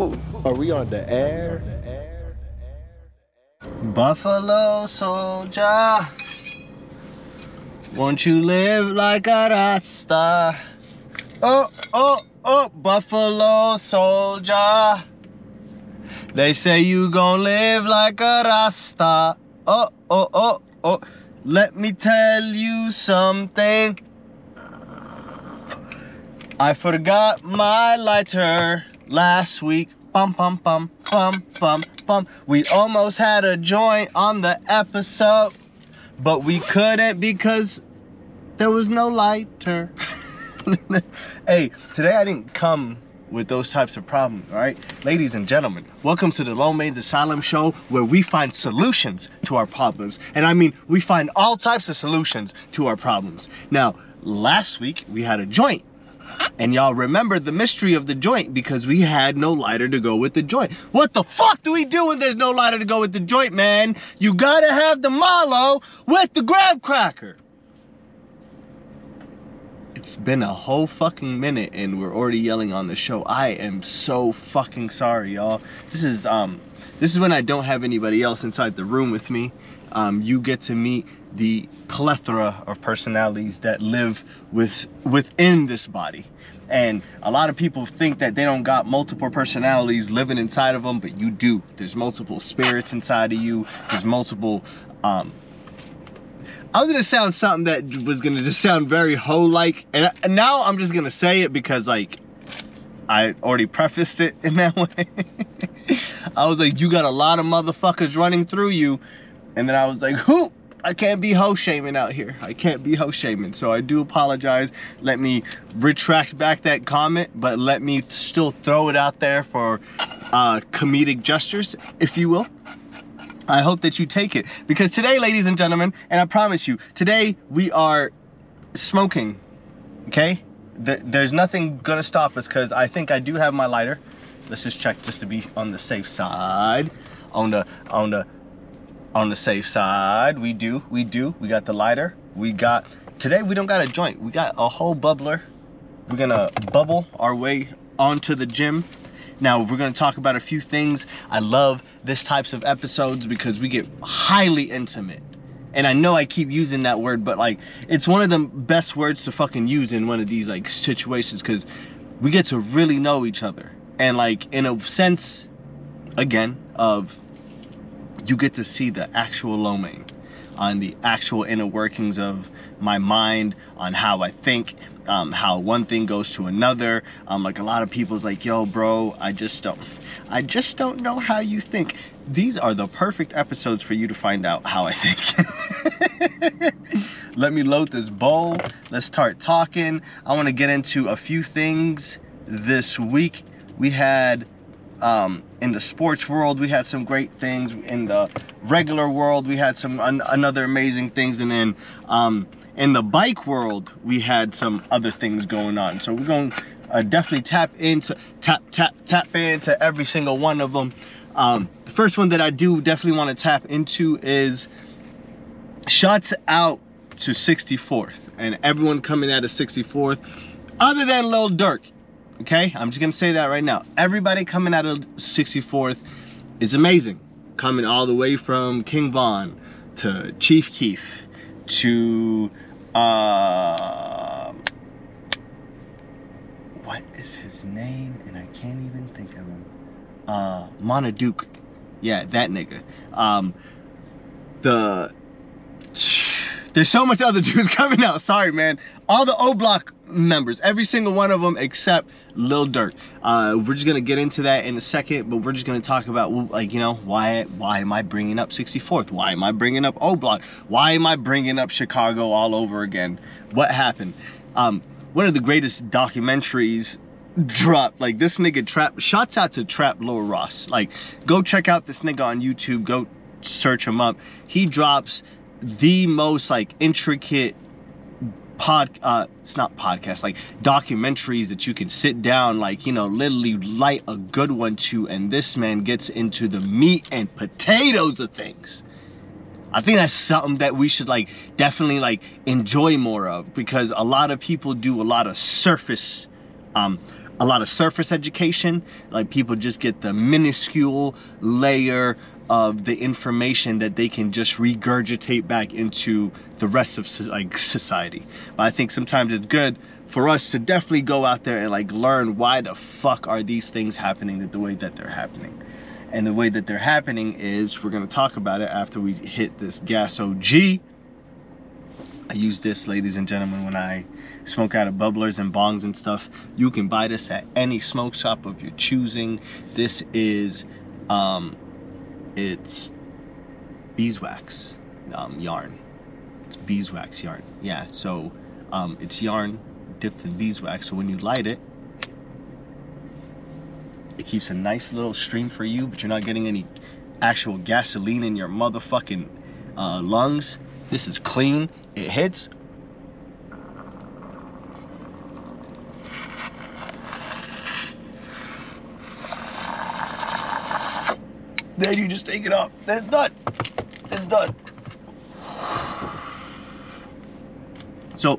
Are we on the air? Buffalo soldier, won't you live like a Rasta? Oh, oh, oh, Buffalo soldier. They say you gon' live like a Rasta. Oh, oh, oh, oh. Let me tell you something. I forgot my lighter last week. Bum, bum, bum, bum, bum, bum. We almost had a joint on the episode, but we couldn't because there was no lighter. hey, today I didn't come with those types of problems, all right? Ladies and gentlemen, welcome to the Low Mein's Asylum show where we find solutions to our problems. And I mean, we find all types of solutions to our problems. Now, last week we had a joint. And y'all remember the mystery of the joint because we had no lighter to go with the joint. What the fuck do we do when there's no lighter to go with the joint, man? You gotta have the Malo with the grab cracker. It's been a whole fucking minute and we're already yelling on the show. I am so fucking sorry, y'all. This is um this is when I don't have anybody else inside the room with me. Um, you get to meet the plethora of personalities that live with within this body. And a lot of people think that they don't got multiple personalities living inside of them, but you do. There's multiple spirits inside of you. There's multiple um, I was gonna sound something that was gonna just sound very hoe like, and, and now I'm just gonna say it because like I already prefaced it in that way. I was like, you got a lot of motherfuckers running through you, and then I was like, who? I can't be hoe shaming out here. I can't be hoe shaming. So I do apologize. Let me retract back that comment, but let me still throw it out there for uh, comedic gestures, if you will. I hope that you take it. Because today, ladies and gentlemen, and I promise you, today we are smoking, okay? There's nothing gonna stop us because I think I do have my lighter. Let's just check just to be on the safe side. On the, on the, on the safe side, we do, we do. We got the lighter. We got, today we don't got a joint. We got a whole bubbler. We're gonna bubble our way onto the gym now we're gonna talk about a few things. I love this types of episodes because we get highly intimate. And I know I keep using that word, but like it's one of the best words to fucking use in one of these like situations because we get to really know each other. And like in a sense, again, of you get to see the actual Low Mein on the actual inner workings of my mind, on how I think, um, how one thing goes to another. Um, like a lot of people's like, yo, bro, I just don't, I just don't know how you think. These are the perfect episodes for you to find out how I think. Let me load this bowl. Let's start talking. I want to get into a few things this week. We had um, in the sports world, we had some great things. In the regular world, we had some another amazing things, and then um, in the bike world, we had some other things going on. So we're going to uh, definitely tap into tap tap tap into every single one of them. Um, the first one that I do definitely want to tap into is shots out to 64th and everyone coming out of 64th, other than Lil Durk. Okay, I'm just gonna say that right now. Everybody coming out of 64th is amazing. Coming all the way from King Von to Chief Keef to uh, what is his name? And I can't even think of him. Uh, Monaduke. Yeah, that nigga. Um, the there's so much other dudes coming out. Sorry, man. All the O Block members, every single one of them except Lil Durk. Uh, we're just gonna get into that in a second, but we're just gonna talk about like you know why why am I bringing up 64th? Why am I bringing up O Block? Why am I bringing up Chicago all over again? What happened? Um, one of the greatest documentaries dropped. Like this nigga trap. Shots out to Trap Lore Ross. Like go check out this nigga on YouTube. Go search him up. He drops the most like intricate pod uh it's not podcast like documentaries that you can sit down like you know literally light a good one to and this man gets into the meat and potatoes of things i think that's something that we should like definitely like enjoy more of because a lot of people do a lot of surface um a lot of surface education. Like people just get the minuscule layer of the information that they can just regurgitate back into the rest of like society. But I think sometimes it's good for us to definitely go out there and like learn why the fuck are these things happening the way that they're happening. And the way that they're happening is we're gonna talk about it after we hit this gas OG. I use this, ladies and gentlemen, when I smoke out of bubblers and bongs and stuff. You can buy this at any smoke shop of your choosing. This is, um, it's beeswax um, yarn. It's beeswax yarn. Yeah, so um, it's yarn dipped in beeswax. So when you light it, it keeps a nice little stream for you, but you're not getting any actual gasoline in your motherfucking uh, lungs. This is clean. It hits. Then you just take it off. That's done. It's done. So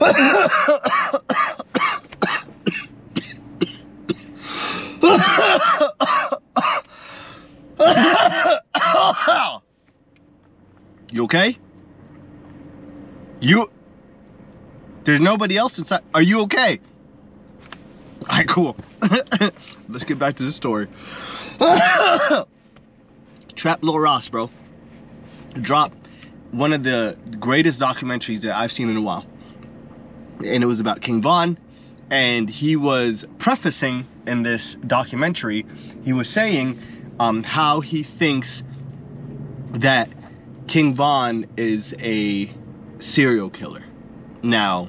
You okay? You. There's nobody else inside. Are you okay? Alright, cool. Let's get back to the story. Trap Lore Ross, bro. Dropped one of the greatest documentaries that I've seen in a while. And it was about King Von. And he was prefacing in this documentary, he was saying um, how he thinks that King Von is a serial killer. Now,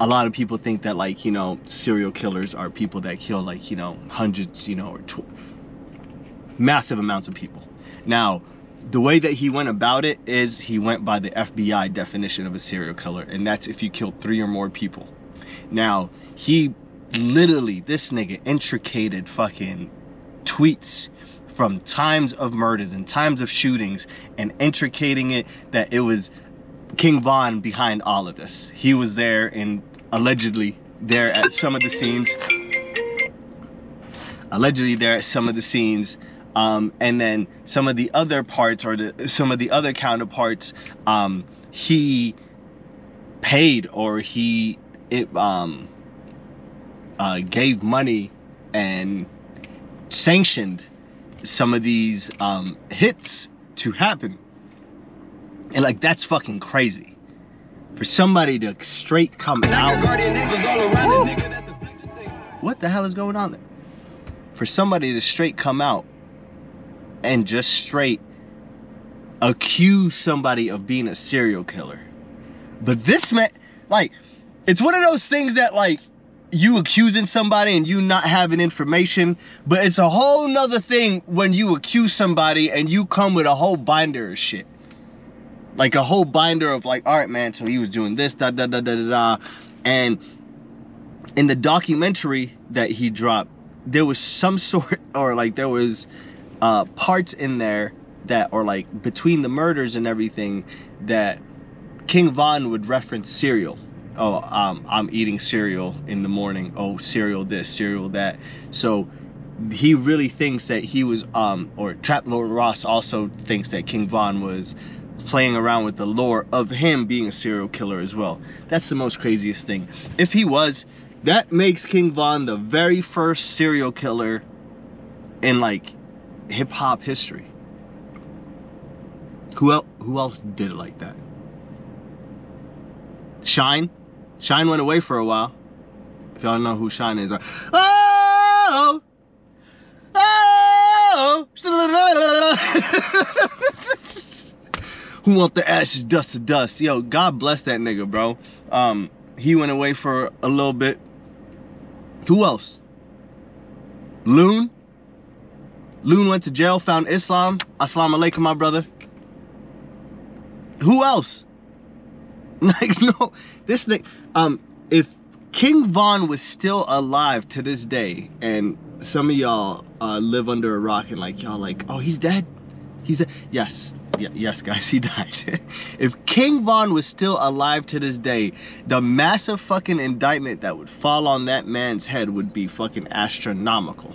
a lot of people think that like, you know, serial killers are people that kill like, you know, hundreds, you know, or tw- massive amounts of people. Now, the way that he went about it is he went by the FBI definition of a serial killer, and that's if you kill three or more people. Now, he literally, this nigga intricated fucking tweets from times of murders and times of shootings and intricating it that it was King Von behind all of this. He was there and allegedly there at some of the scenes. Allegedly there at some of the scenes. Um, and then some of the other parts or the, some of the other counterparts, um, he paid or he it um, uh, gave money and sanctioned some of these um, hits to happen. And like that's fucking crazy. For somebody to straight come out. What the hell is going on there? For somebody to straight come out and just straight accuse somebody of being a serial killer. But this man, like, it's one of those things that like you accusing somebody and you not having information, but it's a whole nother thing when you accuse somebody and you come with a whole binder of shit. Like a whole binder of like, all right, man, so he was doing this, da da da da da da. And in the documentary that he dropped, there was some sort or like there was uh parts in there that or like between the murders and everything that King Von would reference cereal. Oh um, i'm eating cereal in the morning. Oh cereal this cereal that. So he really thinks that he was um or trap lore ross also thinks that king von was playing around with the lore of him being a serial killer as well that's the most craziest thing if he was that makes king von the very first serial killer in like hip-hop history who else who else did it like that Shyne. Shyne went away for a while. If y'all know who Shyne is. Uh, oh! Oh! who want the ashes dust to dust? Yo, God bless that nigga, bro. Um, he went away for a little bit. Who else? Loon. Loon went to jail, found Islam. Assalamu alaikum, my brother. Who else? Like no, this thing. Um, if King Von was still alive to this day, and some of y'all uh, live under a rock and like y'all like, oh, he's dead. He said, yes, yes, guys, he died. if King Von was still alive to this day, the massive fucking indictment that would fall on that man's head would be fucking astronomical.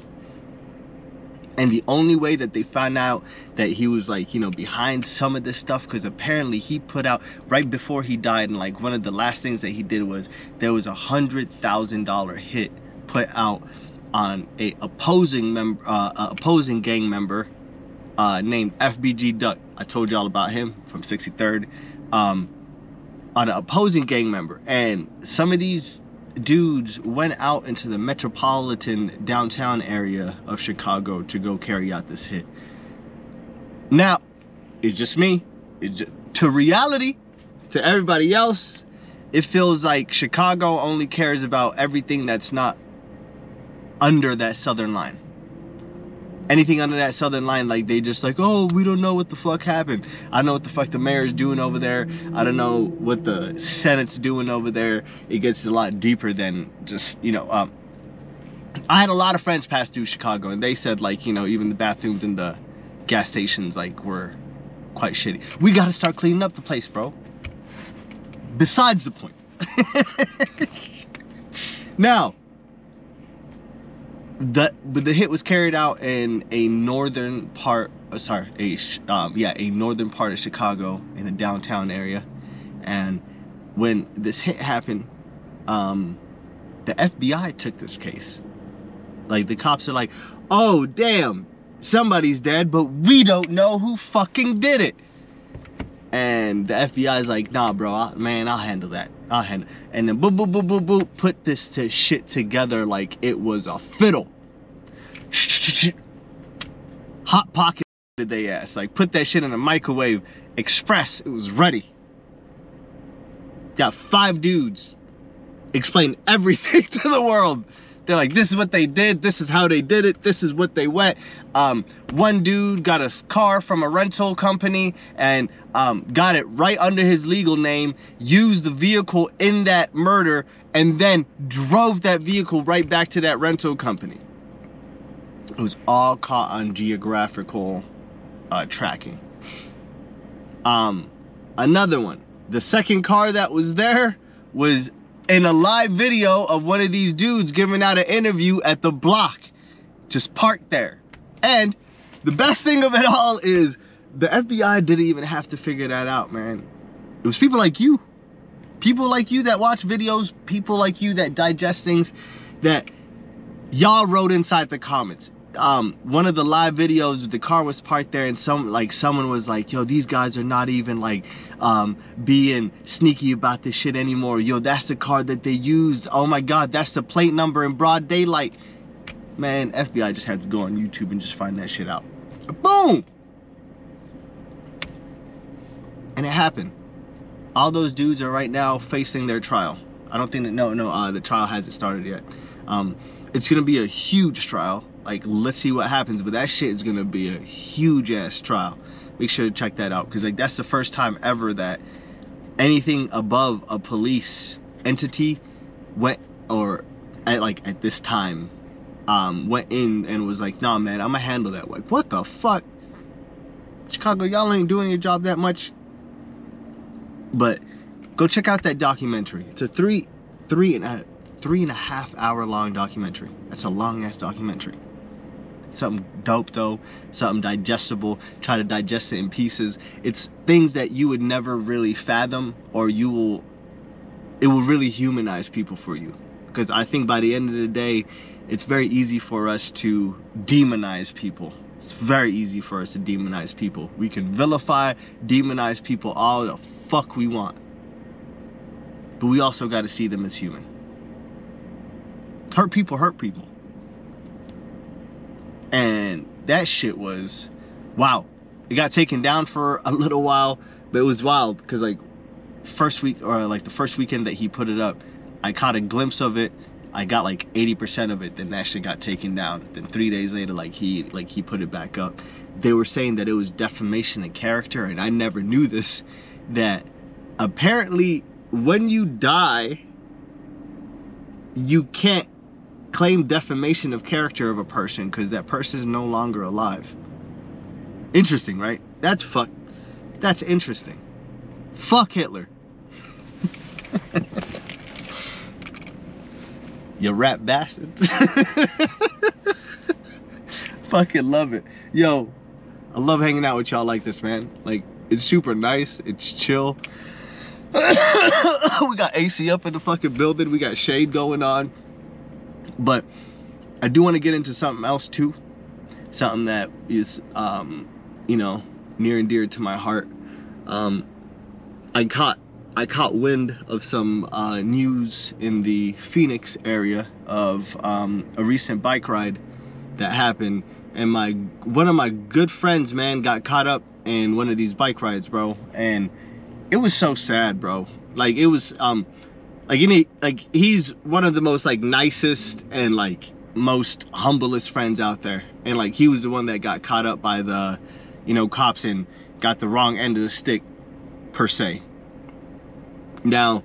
And the only way that they found out that he was like, you know, behind some of this stuff, because apparently he put out right before he died, and like one of the last things that he did was there was a hundred thousand dollar hit put out on a opposing member, uh, opposing gang member uh, named FBG Duck. I told y'all about him from 63rd. Um, on an opposing gang member, and some of these dudes went out into the metropolitan downtown area of Chicago to go carry out this hit. Now, it's just me. It's just, to reality, to everybody else, it feels like Chicago only cares about everything that's not under that southern line. Anything under that southern line, like they just like, oh, we don't know what the fuck happened. I know what the fuck the mayor's doing over there. I don't know what the Senate's doing over there. It gets a lot deeper than just, you know, um, I had a lot of friends pass through Chicago and they said like, you know, even the bathrooms in the gas stations like were quite shitty. We gotta start cleaning up the place, bro. Besides the point. now, but the hit was carried out in a northern part uh, sorry a um, yeah a northern part of chicago in the downtown area. And when this hit happened um, the fbi took this case. Like the cops are like oh damn somebody's dead but we don't know who fucking did it. And the FBI is like, nah, bro, I, man, I'll handle that. Uh, I'll handle. And then boop, boop, boop, boop, boop, put this to shit together like it was a fiddle. Hot pocket did they ask? Like, put that shit in a microwave. Express, it was ready. Got five dudes. Explain everything to the world. They're like, this is what they did. This is how they did it. This is what they went. Um, one dude got a car from a rental company and um, got it right under his legal name, used the vehicle in that murder, and then drove that vehicle right back to that rental company. It was all caught on geographical uh, tracking. Um, another one. The second car that was there was in a live video of one of these dudes giving out an interview at the block, just parked there. And the best thing of it all is the FBI didn't even have to figure that out, man. It was people like you. People like you that watch videos, people like you that digest things that y'all wrote inside the comments. Um, one of the live videos, with the car was parked there, and some like someone was like, "Yo, these guys are not even like um, being sneaky about this shit anymore. Yo, that's the car that they used. Oh my God, that's the plate number in broad daylight." Man, FBI just had to go on YouTube and just find that shit out. Boom! And it happened. All those dudes are right now facing their trial. I don't think that, no, no, uh, the trial hasn't started yet. Um, it's gonna be a huge trial. Like, let's see what happens, but that shit is gonna be a huge ass trial. Make sure to check that out because, like, that's the first time ever that anything above a police entity went, or at like at this time, um, went in and was like, nah, man, I'm gonna handle that. Like, what the fuck? Chicago, y'all ain't doing your job that much. But go check out that documentary. It's a three, three and a three and a half hour long documentary. That's a long ass documentary. Something dope though, something digestible. Try to digest it in pieces. It's things that you would never really fathom, or you will. It will really humanize people for you, because I think by the end of the day, it's very easy for us to demonize people. It's very easy for us to demonize people. We can vilify, demonize people all the fuck we want. But we also got to see them as human. Hurt people hurt people. And that shit was wow. It got taken down for a little while, but it was wild because like first week or like the first weekend that he put it up, I caught a glimpse of it. I got like 80% of it, then that shit got taken down. Then three days later, like he like he put it back up. They were saying that it was defamation of character, and I never knew this. That apparently when you die, you can't claim defamation of character of a person because that person is no longer alive. Interesting, right? That's fuck. That's interesting. Fuck Hitler. you rap bastard. Fucking love it. Yo, I love hanging out with y'all like this, man. Like, it's super nice. It's chill. we got AC up in the fucking building. We got shade going on. But I do want to get into something else too. Something that is, um, you know, near and dear to my heart. Um, I caught I caught wind of some uh, news in the Phoenix area of um, a recent bike ride that happened, and my one of my good friends, man, got caught up in one of these bike rides, bro, and it was so sad, bro. Like it was, um, like any, like he's one of the most like nicest and like most humblest friends out there, and like he was the one that got caught up by the, you know, cops and got the wrong end of the stick, per se. Now,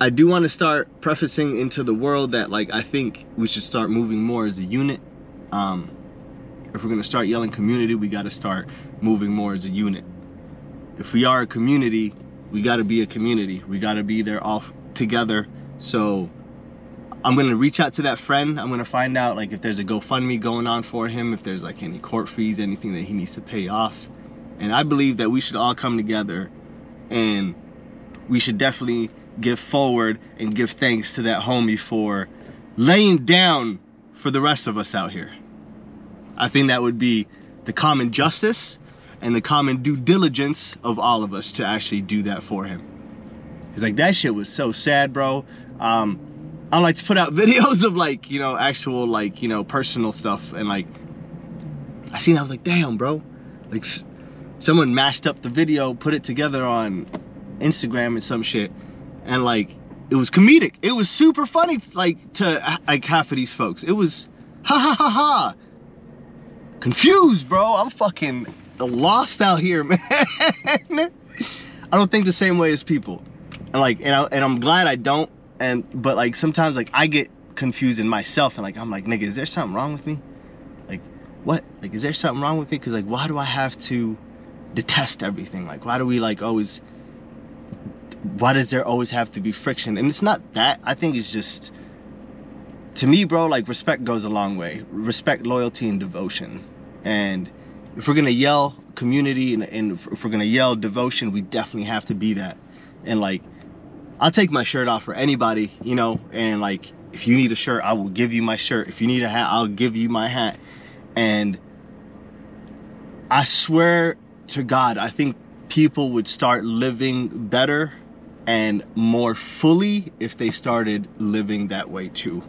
I do want to start prefacing into the world that like I think we should start moving more as a unit. Um, if we're gonna start yelling community, we got to start moving more as a unit. If we are a community, we got to be a community. We got to be there all together. So I'm gonna reach out to that friend. I'm gonna find out like if there's a GoFundMe going on for him, if there's like any court fees, anything that he needs to pay off. And I believe that we should all come together and we should definitely give forward and give thanks to that homie for laying down for the rest of us out here. I think that would be the common justice and the common due diligence of all of us to actually do that for him. Cause like that shit was so sad, bro. Um, I like to put out videos of like, you know, actual like, you know, personal stuff. And like, I seen, I was like, damn, bro. Like, someone mashed up the video, put it together on Instagram and some shit. And like, it was comedic. It was super funny, like, to like half of these folks. It was ha ha ha ha. Confused, bro. I'm fucking lost out here, man. I don't think the same way as people. And like, and, I, and I'm glad I don't. And, but like, sometimes like I get confused in myself and like, I'm like, nigga, is there something wrong with me? Like, what? Like, is there something wrong with me? Cause like, why do I have to detest everything? Like, why do we like always, why does there always have to be friction? And it's not that. I think it's just, to me, bro, like respect goes a long way. Respect, loyalty, and devotion. And if we're gonna yell community and, and if we're gonna yell devotion, we definitely have to be that. And like, I'll take my shirt off for anybody, you know, and like, if you need a shirt, I will give you my shirt. If you need a hat, I'll give you my hat. And I swear to God, I think people would start living better and more fully if they started living that way too.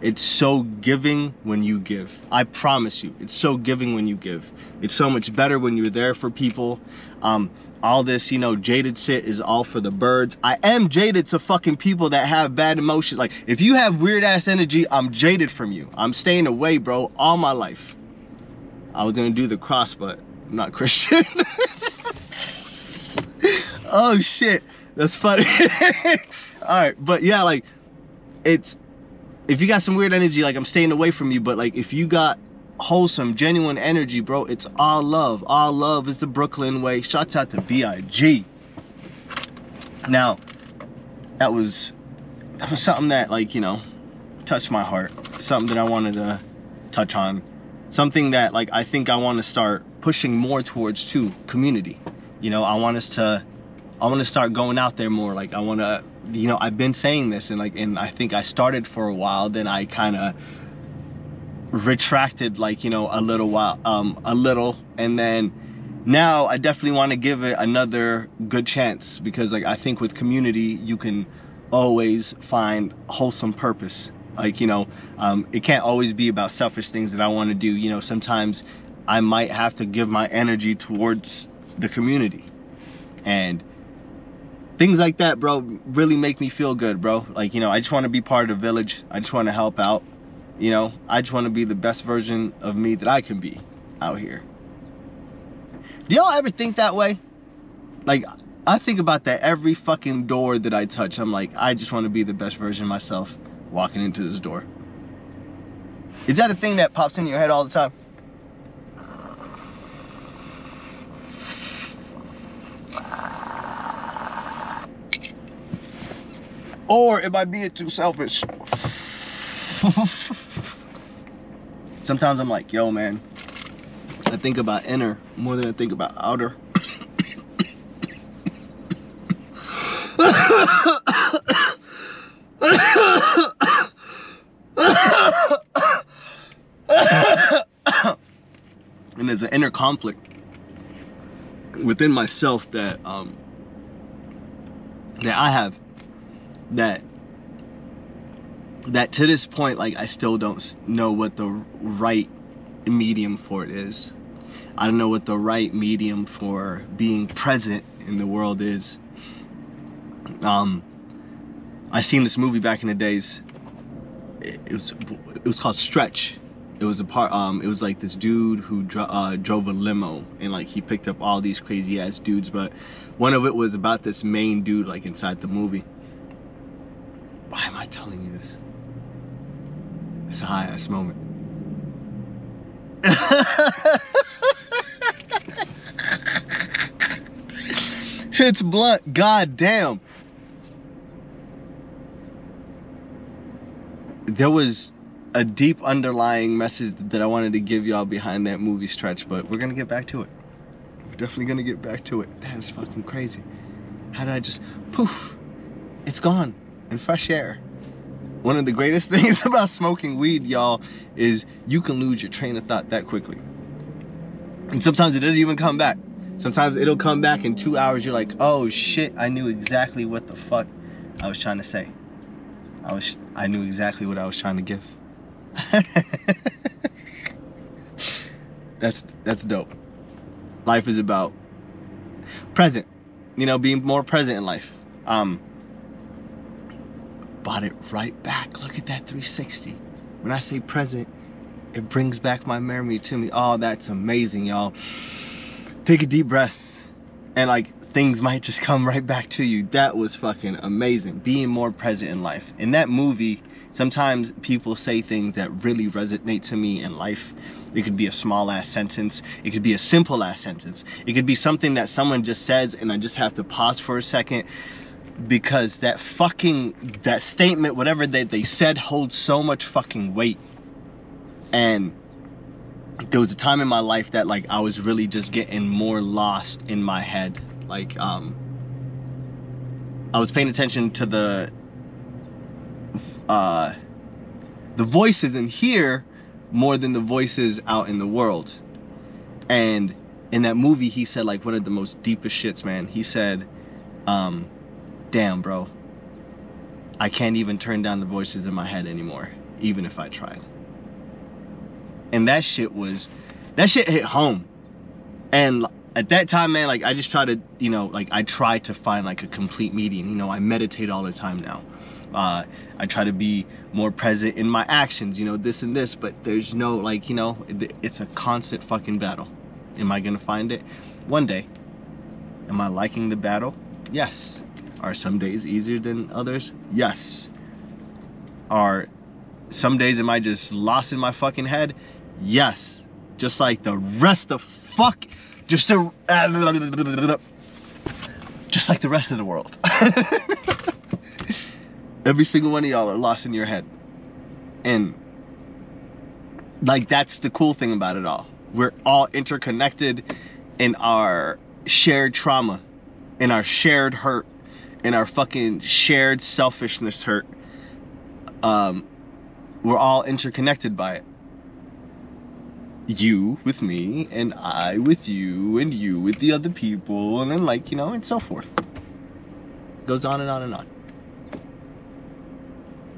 It's so giving when you give. I promise you, it's so giving when you give. It's so much better when you're there for people. Um, all this, you know, jaded shit is all for the birds. I am jaded to fucking people that have bad emotions. Like, if you have weird ass energy, I'm jaded from you. I'm staying away, bro, all my life. I was gonna do the cross, but I'm not Christian. oh shit, that's funny. all right, but yeah, like, it's if you got some weird energy, like I'm staying away from you, but like if you got wholesome, genuine energy, bro, it's all love. All love is the Brooklyn way. Shouts out to B.I.G. Now, that was that was something that like, you know, touched my heart. Something that I wanted to touch on. Something that like I think I want to start pushing more towards too, community. You know, I want us to I want to start going out there more. Like I want to you know, I've been saying this and like, and I think I started for a while, then I kind of retracted like, you know, a little while, um, a little, and then now I definitely want to give it another good chance because like, I think with community, you can always find wholesome purpose. Like, you know, um, it can't always be about selfish things that I want to do. You know, sometimes I might have to give my energy towards the community. And things like that, bro, really make me feel good, bro. Like, you know, I just want to be part of the village. I just want to help out. You know, I just want to be the best version of me that I can be out here. Do y'all ever think that way? Like, I think about that every fucking door that I touch. I'm like, I just want to be the best version of myself walking into this door. Is that a thing that pops in your head all the time? Or am I being too selfish? Sometimes I'm like, yo, man, I think about inner more than I think about outer. and there's an inner conflict within myself that um that I have that that to this point like I still don't know what the right medium for it is. I don't know what the right medium for being present in the world is. Um I seen this movie back in the days. It, was it was called Stretch it was a part um it was like this dude who dro- uh, drove a limo and like he picked up all these crazy ass dudes but one of it was about this main dude like inside the movie this it's a high ass moment it's blunt god damn there was a deep underlying message that I wanted to give y'all behind that movie stretch, but we're gonna get back to it. We're definitely gonna get back to it. That is fucking crazy. How did I just poof? It's gone in fresh air. One of the greatest things about smoking weed, y'all, is you can lose your train of thought that quickly. And sometimes it doesn't even come back. Sometimes it'll come back in two hours. You're like, oh shit, I knew exactly what the fuck I was trying to say. I was I knew exactly what I was trying to give. that's that's dope. Life is about present. You know, being more present in life. Um bought it right back. Look at that 360. When I say present, it brings back my memory to me. Oh, that's amazing, y'all. Take a deep breath and like things might just come right back to you. That was fucking amazing. Being more present in life. In that movie, sometimes people say things that really resonate to me in life. It could be a small ass sentence. It could be a simple ass sentence. It could be something that someone just says and I just have to pause for a second because that fucking that statement whatever they, they said holds so much fucking weight. And there was a time in my life that like I was really just getting more lost in my head. Like um I was paying attention to the uh, the voices in here more than the voices out in the world. And in that movie, he said like one of the most deepest shits, man. He said, um, "Damn, bro, I can't even turn down the voices in my head anymore, even if I tried." And that shit was, that shit hit home. And at that time, man, like I just try to, you know, like I try to find like a complete median. You know, I meditate all the time now. Uh, I try to be more present in my actions, you know, this and this, but there's no, like, you know, it's a constant fucking battle. Am I gonna find it? One day. Am I liking the battle? Yes. Are some days easier than others? Yes. Are some days am I just lost in my fucking head? Yes. Just like the rest of fuck, just the, just like the rest of the world. Every single one of y'all are lost in your head. And like that's the cool thing about it all. We're all interconnected in our shared trauma, in our shared hurt, in our fucking shared selfishness hurt. Um, we're all interconnected by it. You with me, and I with you, and you with the other people, and then like, you know, and so forth. Goes on and on and on.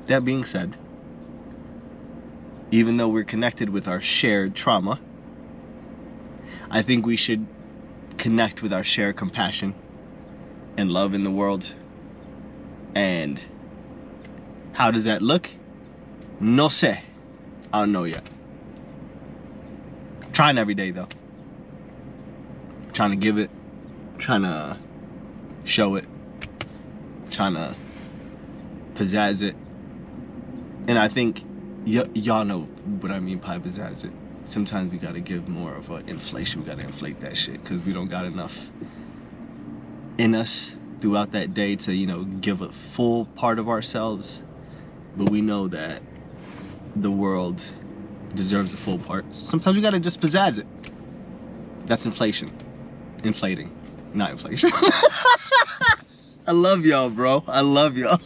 That being said, even though we're connected with our shared trauma, I think we should connect with our shared compassion and love in the world. And how does that look? No sé. I don't know yet. trying every day though. trying to give it, trying to show it, trying to pizzazz it. And I think y'all know what I mean by pizzazz it. Sometimes we gotta give more of an inflation. We gotta inflate that shit because we don't got enough in us throughout that day to, you know, give a full part of ourselves. But we know that the world deserves a full part. Sometimes we gotta just pizzazz it. That's inflation. Inflating, not inflation. I love y'all, bro. I love y'all.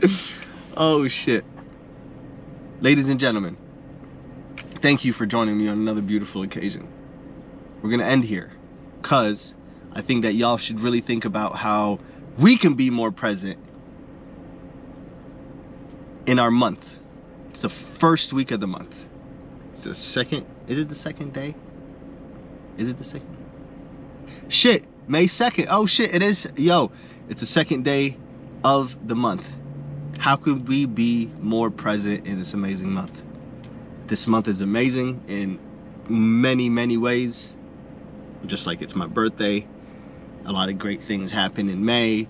oh shit. Ladies and gentlemen, thank you for joining me on another beautiful occasion. We're gonna end here. Cause I think that y'all should really think about how we can be more present in our month. It's the first week of the month. It's the second. Is it the second day? Is it the second? Shit, May 2nd. Oh shit, it is. Yo, it's the second day of the month. How could we be more present in this amazing month? This month is amazing in many, many ways. Just like it's my birthday. A lot of great things happen in May.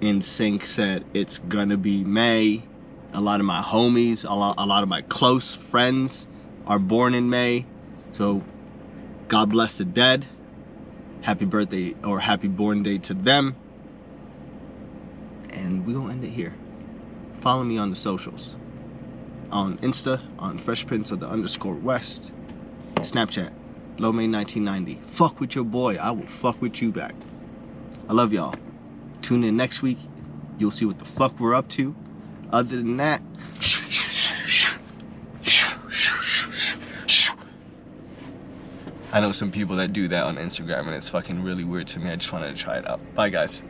NSYNC said it's gonna be May. A lot of my homies, a lot, a lot of my close friends are born in May. So God bless the dead. Happy birthday or happy born day to them. And we're gonna end it here. Follow me on the socials. On Insta, on Fresh Prince of the underscore West. Snapchat, Lomay1990. Fuck with your boy. I will fuck with you back. I love y'all. Tune in next week. You'll see what the fuck we're up to. Other than that, I know some people that do that on Instagram and it's fucking really weird to me. I just wanted to try it out. Bye, guys.